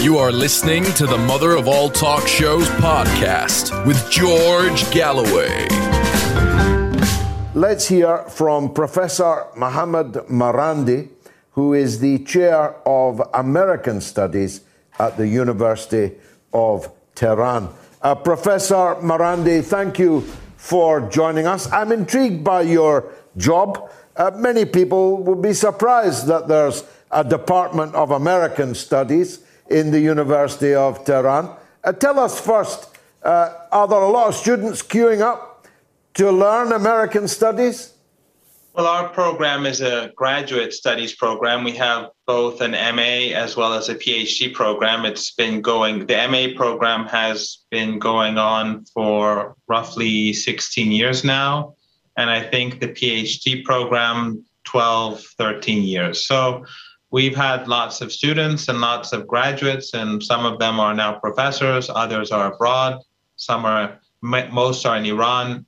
You are listening to the Mother of All Talk Shows podcast with George Galloway. Let's hear from Professor Mohammad Marandi, who is the chair of American Studies at the University of Tehran. Uh, Professor Marandi, thank you for joining us. I'm intrigued by your job. Uh, many people would be surprised that there's a Department of American Studies in the University of Tehran. Uh, tell us first, uh, are there a lot of students queuing up to learn American studies? Well, our program is a graduate studies program. We have both an MA as well as a PhD program. It's been going, the MA program has been going on for roughly 16 years now. And I think the PhD program, 12, 13 years. So we've had lots of students and lots of graduates, and some of them are now professors, others are abroad, some are, most are in Iran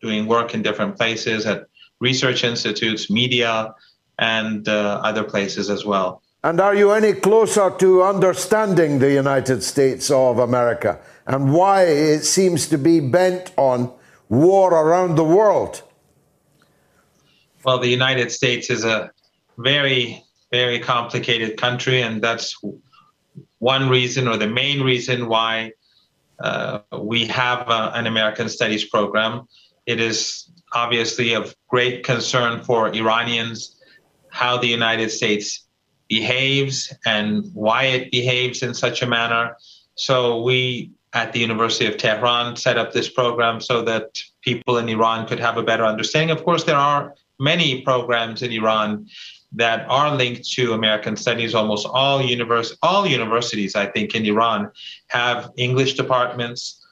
doing work in different places at research institutes, media, and uh, other places as well. And are you any closer to understanding the United States of America and why it seems to be bent on war around the world? Well, the United States is a very, very complicated country, and that's one reason or the main reason why uh, we have uh, an American Studies program. It is obviously of great concern for Iranians how the United States behaves and why it behaves in such a manner. So we at the University of Tehran set up this program so that people in Iran could have a better understanding. Of course, there are many programs in Iran that are linked to American studies. Almost all univers- all universities, I think, in Iran have English departments.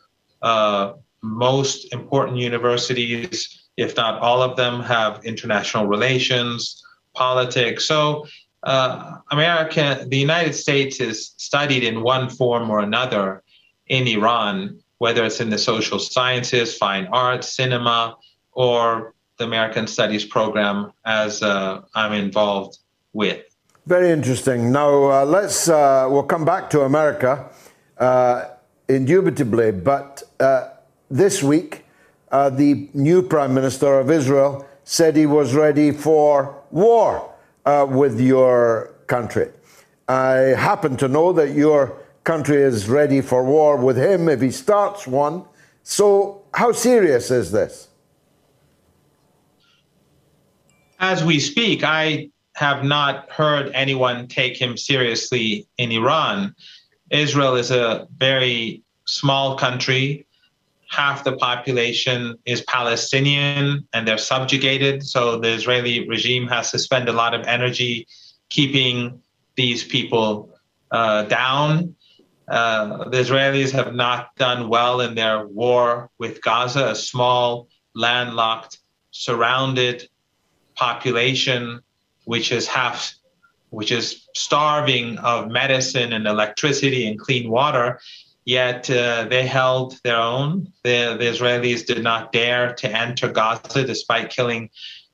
Uh, most important universities if not all of them, have international relations, politics. So, uh, America, the United States is studied in one form or another in Iran, whether it's in the social sciences, fine arts, cinema, or the American Studies program, as uh, I'm involved with. Very interesting. Now, uh, let's, uh, we'll come back to America uh, indubitably, but uh, this week, uh, the new Prime Minister of Israel said he was ready for war with your country. I happen to know that your country is ready for war with him if he starts one. So, how serious is this? As we speak, I have not heard anyone take him seriously in Iran. Israel is a very small country half the population is Palestinian and they're subjugated. So the Israeli regime has to spend a lot of energy keeping these people uh, down. Uh, the Israelis have not done well in their war with Gaza, a small, landlocked, surrounded population, which is half, which is starving of medicine and electricity and clean water yet uh, they held their own. The, the, Israelis did not dare to enter Gaza despite killing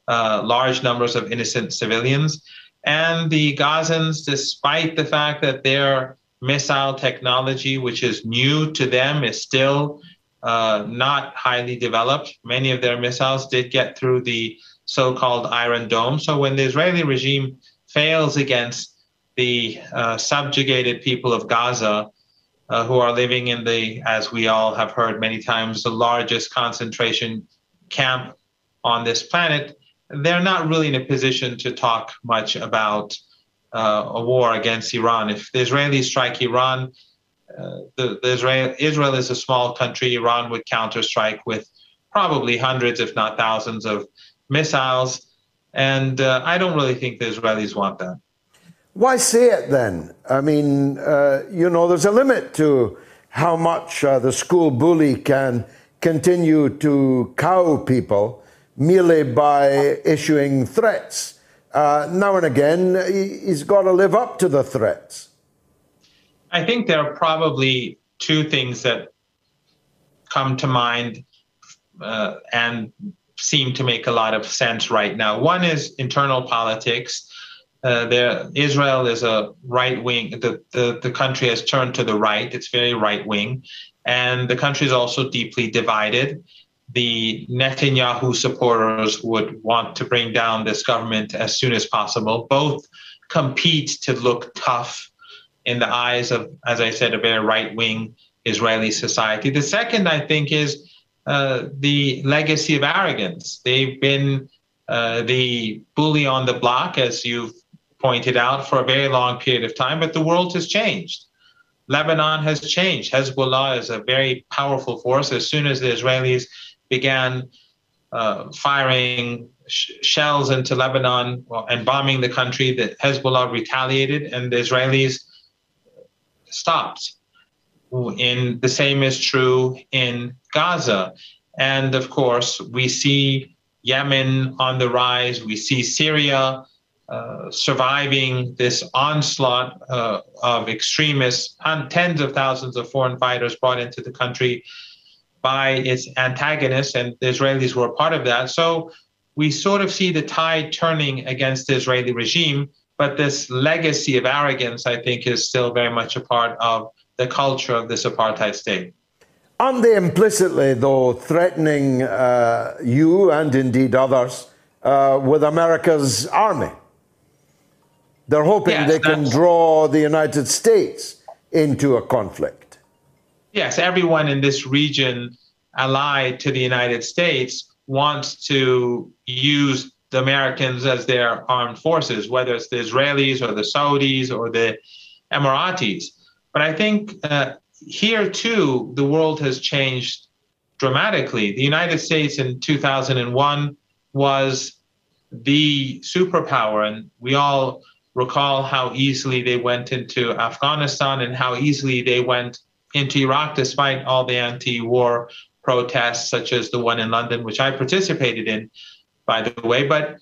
uh, large numbers of innocent civilians. And the Gazans, despite the fact that their missile technology, which is new to them, is still uh, not highly developed, many of their missiles did get through the so called Iron Dome. So when the Israeli regime fails against the uh, subjugated people of Gaza, uh, who are living in the, as we all have heard many times, the largest concentration camp on this planet, they're not really in a position to talk much about uh, a war against Iran. If the Israelis strike Iran, uh, the, the Israel, Israel is a small country. Iran would counterstrike with probably hundreds, if not thousands, of missiles. And uh, I don't really think the Israelis want that. Why say it then? I mean, uh, you know, there's a limit to how much uh, the school bully can continue to cow people merely by issuing threats. Uh, now and again, he's got to live up to the threats. I think there are probably two things that come to mind uh, and seem to make a lot of sense right now. One is internal politics. Uh, there, Israel is a right wing. The, the the country has turned to the right. It's very right wing, and the country is also deeply divided. The Netanyahu supporters would want to bring down this government as soon as possible. Both compete to look tough in the eyes of, as I said, a very right wing Israeli society. The second, I think, is uh, the legacy of arrogance. They've been uh, the bully on the block, as you've pointed out, for a very long period of time, but the world has changed. Lebanon has changed. Hezbollah is a very powerful force. As soon as the Israelis began uh, firing sh- shells into Lebanon and bombing the country, the Hezbollah retaliated, and the Israelis stopped. In the same is true in Gaza, and of course we see Yemen on the rise. We see Syria uh, surviving this onslaught uh, of extremists, and tens of thousands of foreign fighters brought into the country by its antagonists, and the Israelis were part of that. So we sort of see the tide turning against the Israeli regime, but this legacy of arrogance, I think, is still very much a part of the culture of this apartheid state. Aren't they implicitly, though, threatening uh, you and indeed others uh, with America's army? They're hoping yes, they can draw the United States into a conflict. Yes, everyone in this region allied to the United States wants to use the Americans as their armed forces, whether it's the Israelis or the Saudis or the Emiratis. But I think uh, here too, the world has changed dramatically. The United States in 2001 was the superpower, and we all recall how easily they went into Afghanistan and how easily they went into Iraq despite all the anti war protests, such as the one in London, which I participated in, by the way. But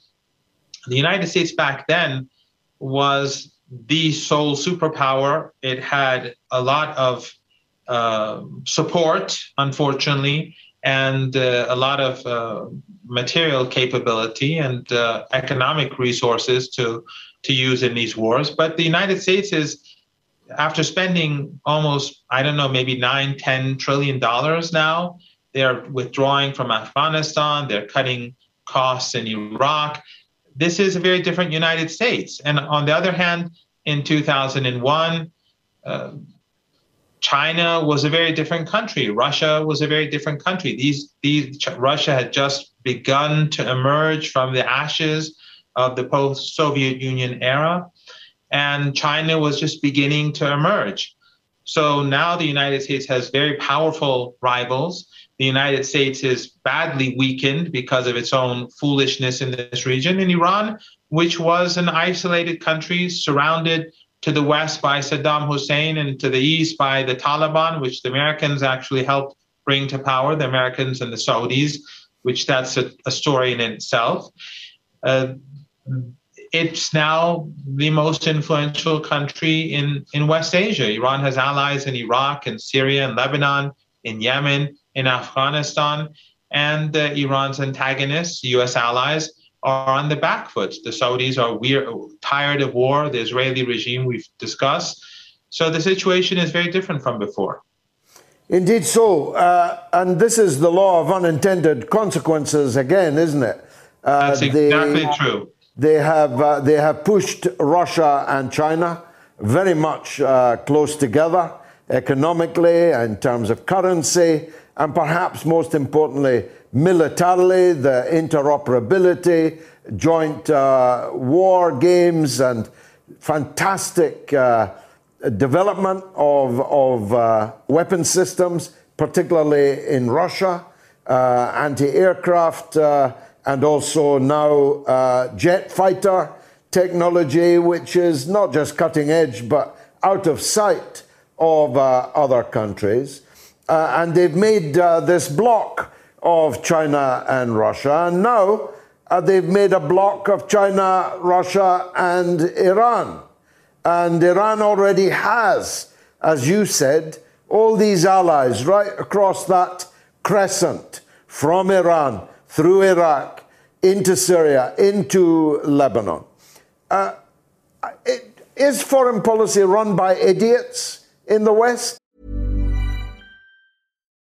the United States back then was the sole superpower. It had a lot of uh, support, unfortunately, and uh, a lot of uh, material capability and uh, economic resources to to use in these wars. But the United States is, after spending almost, I don't know, maybe nine, ten trillion dollars now, they're withdrawing from Afghanistan. They're cutting costs in Iraq. This is a very different United States. And on the other hand, in 2001, uh, China was a very different country. Russia was a very different country. These, these Russia had just begun to emerge from the ashes of the post-Soviet Union era, and China was just beginning to emerge. So now the United States has very powerful rivals. The United States is badly weakened because of its own foolishness in this region. And Iran, which was an isolated country surrounded to the west by Saddam Hussein and to the east by the Taliban, which the Americans actually helped bring to power, the Americans and the Saudis, which that's a, a story in itself. Uh, it's now the most influential country in, in West Asia. Iran has allies in Iraq and Syria and Lebanon, in Yemen, in Afghanistan, and uh, Iran's antagonists, U.S. allies, are on the back foot. The Saudis are weird, tired of war, the Israeli regime we've discussed. So the situation is very different from before. Indeed, so. Uh, and this is the law of unintended consequences again, isn't it? Uh, That's exactly they, true. They have, uh, they have pushed Russia and China very much uh, close together economically, in terms of currency, and perhaps most importantly, militarily, the interoperability, joint uh, war games, and fantastic uh, development of, of uh, weapon systems, particularly in Russia, uh, anti aircraft and also now uh, jet fighter technology, which is not just cutting edge, but out of sight of uh, other countries. Uh, and they've made uh, this block of China and Russia. And now uh, they've made a block of China, Russia, and Iran. And Iran already has, as you said, all these allies right across that crescent from Iran through Iraq into Syria, into Lebanon. Uh, it, is foreign policy run by idiots in the West?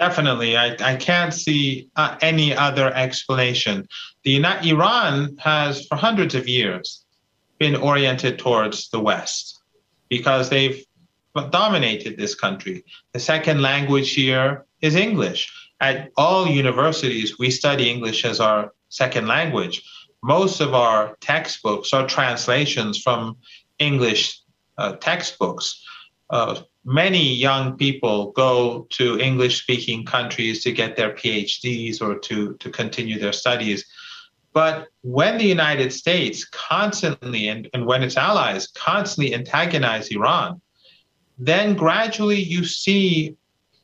Definitely. I, I can't see uh, any other explanation. The Iran has, for hundreds of years, been oriented towards the West because they've dominated this country. The second language here is English. At all universities, we study English as our second language. Most of our textbooks are translations from English uh, textbooks. Uh, many young people go to English speaking countries to get their PhDs or to, to continue their studies. But when the United States constantly, and, and when its allies constantly antagonize Iran, then gradually you see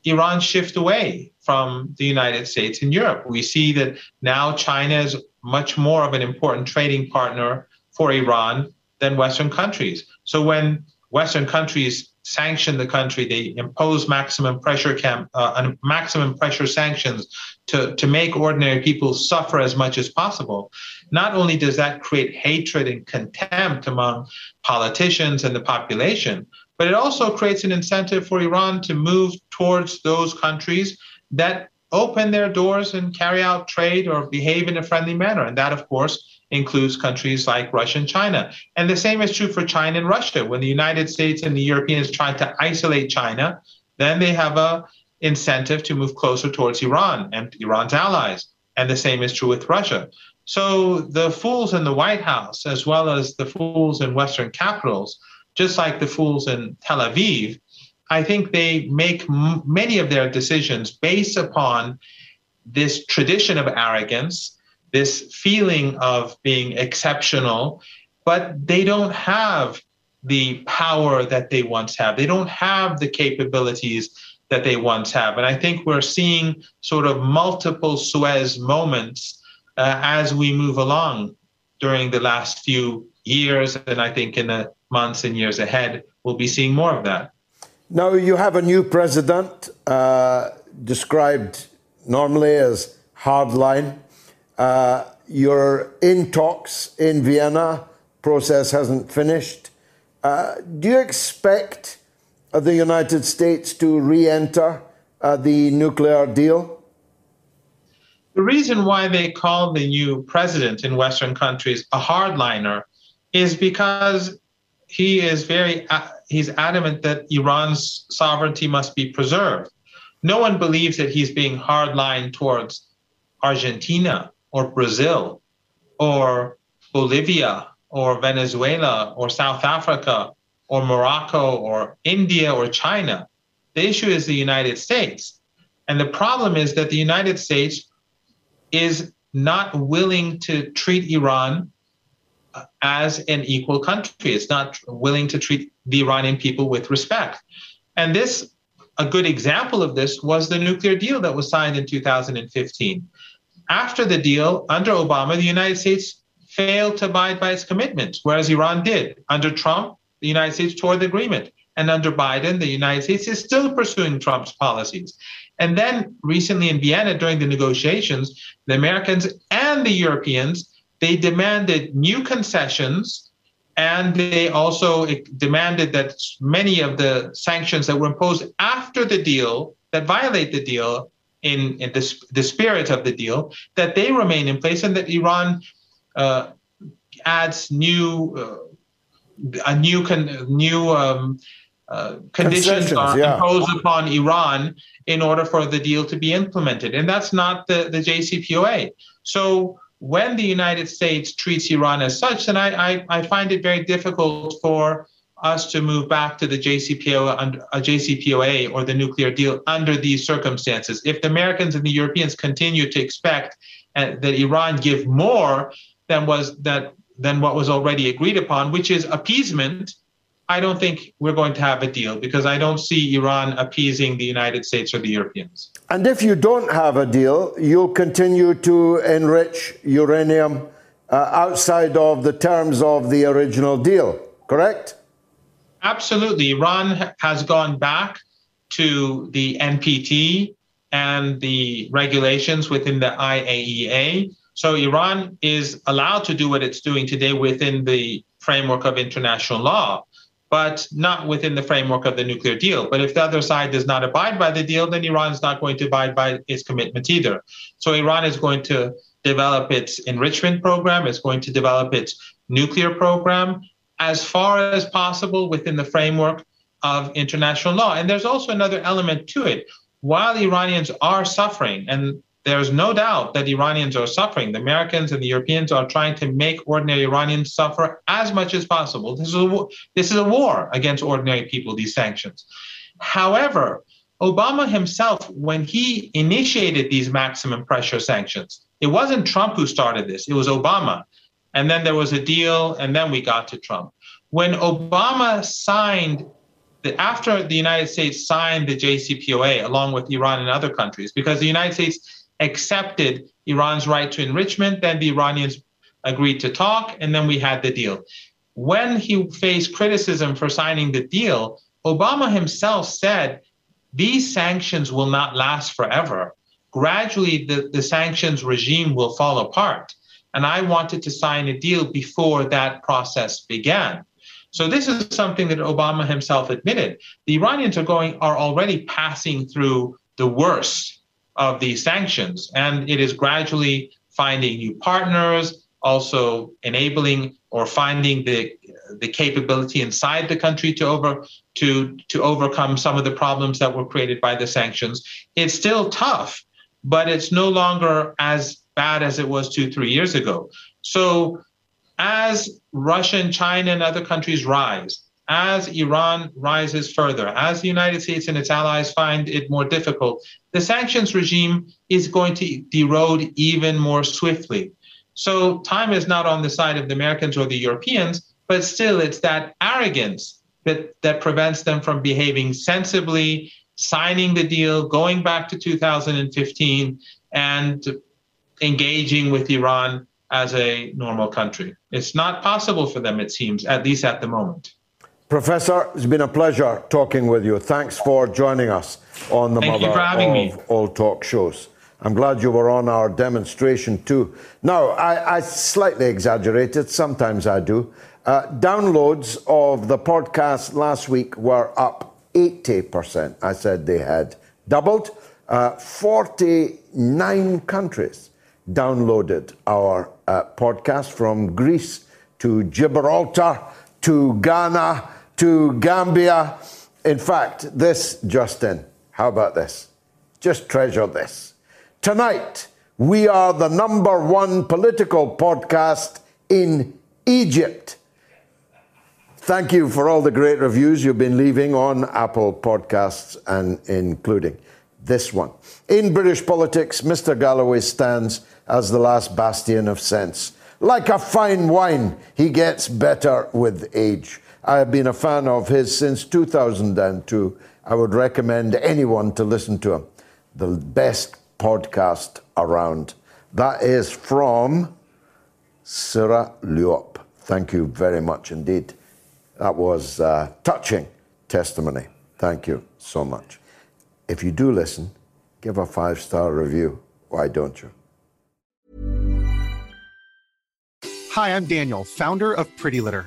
Iran shift away from the United States and Europe. We see that now China is much more of an important trading partner for Iran than Western countries. So when Western countries sanction the country. They impose maximum pressure camp, uh, maximum pressure sanctions to, to make ordinary people suffer as much as possible. Not only does that create hatred and contempt among politicians and the population, but it also creates an incentive for Iran to move towards those countries that open their doors and carry out trade or behave in a friendly manner. And that, of course, includes countries like Russia and China. And the same is true for China and Russia. When the United States and the Europeans try to isolate China, then they have a incentive to move closer towards Iran and Iran's allies. And the same is true with Russia. So the fools in the White House, as well as the fools in Western capitals, just like the fools in Tel Aviv, I think they make m- many of their decisions based upon this tradition of arrogance this feeling of being exceptional, but they don't have the power that they once have. They don't have the capabilities that they once have. And I think we're seeing sort of multiple Suez moments uh, as we move along during the last few years. And I think in the months and years ahead, we'll be seeing more of that. Now, you have a new president uh, described normally as hardline. Uh, you're in talks in Vienna, process hasn't finished. Uh, do you expect uh, the United States to re enter uh, the nuclear deal? The reason why they call the new president in Western countries a hardliner is because he is very uh, he's adamant that Iran's sovereignty must be preserved. No one believes that he's being hardline towards Argentina or Brazil or Bolivia or Venezuela or South Africa or Morocco or India or China. The issue is the United States. And the problem is that the United States is not willing to treat Iran as an equal country. It's not willing to treat the Iranian people with respect. And this a good example of this was the nuclear deal that was signed in 2015. After the deal, under Obama, the United States failed to abide by its commitments, whereas Iran did. Under Trump, the United States tore the agreement. And under Biden, the United States is still pursuing Trump's policies. And then recently in Vienna, during the negotiations, the Americans and the Europeans, they demanded new concessions and they also demanded that many of the sanctions that were imposed after the deal that violate the deal in, in the, the spirit of the deal that they remain in place and that iran uh, adds new uh, a new con- new um, uh, conditions are yeah. imposed upon Iran in order for the deal to be implemented, and that's not the, the JCPOA. So when the United States treats Iran as such, then I, I, I find it very difficult for us to move back to the JCPOA, uh, JCPOA or the nuclear deal under these circumstances. If the Americans and the Europeans continue to expect uh, that Iran give more than was that than what was already agreed upon, which is appeasement, I don't think we're going to have a deal because I don't see Iran appeasing the United States or the Europeans. And if you don't have a deal, you'll continue to enrich uranium uh, outside of the terms of the original deal, correct? Absolutely. Iran has gone back to the NPT and the regulations within the IAEA. So Iran is allowed to do what it's doing today within the framework of international law but not within the framework of the nuclear deal. But if the other side does not abide by the deal, then Iran is not going to abide by its commitment either. So Iran is going to develop its enrichment program, it's going to develop its nuclear program as far as possible within the framework of international law. And there's also another element to it. While Iranians are suffering, and there's no doubt that Iranians are suffering. The Americans and the Europeans are trying to make ordinary Iranians suffer as much as possible. This is a, this is a war against ordinary people, these sanctions. However, Obama himself, when he initiated these maximum pressure sanctions, it wasn't Trump who started this, it was Obama. And then there was a deal, and then we got to Trump. When Obama signed after the United States signed the JCPOA along with Iran and other countries, because the United States accepted Iran's right to enrichment. Then the Iranians agreed to talk, and then we had the deal. When he faced criticism for signing the deal, Obama himself said these sanctions will not last forever. Gradually, the, the sanctions regime will fall apart. And I wanted to sign a deal before that process began. So this is something that Obama himself admitted. The Iranians are going are already passing through the worst of these sanctions. And it is gradually finding new partners, also enabling or finding the the capability inside the country to over to to overcome some of the problems that were created by the sanctions. It's still tough, but it's no longer as bad as it was two three years ago. So as Russia and China and other countries rise, as Iran rises further, as the United States and its allies find it more difficult, the sanctions regime is going to erode even more swiftly. So time is not on the side of the Americans or the Europeans, but still it's that arrogance that, that prevents them from behaving sensibly, signing the deal, going back to 2015, and engaging with Iran as a normal country. It's not possible for them, it seems, at least at the moment. Professor, it's been a pleasure talking with you. Thanks for joining us on the Thank Mother of me. All Talk shows. I'm glad you were on our demonstration too. Now, I, I slightly exaggerated, sometimes I do. Uh, downloads of the podcast last week were up 80%. I said they had doubled. Uh, 49 countries downloaded our uh, podcast from Greece to Gibraltar to Ghana to Gambia. In fact, this, Justin, how about this? Just treasure this. Tonight, we are the number one political podcast in Egypt. Thank you for all the great reviews you've been leaving on Apple Podcasts and including this one. In British politics, Mr. Galloway stands as the last bastion of sense. Like a fine wine, he gets better with age. I have been a fan of his since 2002 I would recommend anyone to listen to him. The best podcast around. That is from Sira Liop. Thank you very much indeed. That was uh, touching testimony. Thank you so much. If you do listen, give a five star review. Why don't you? Hi, I'm Daniel, founder of Pretty Litter.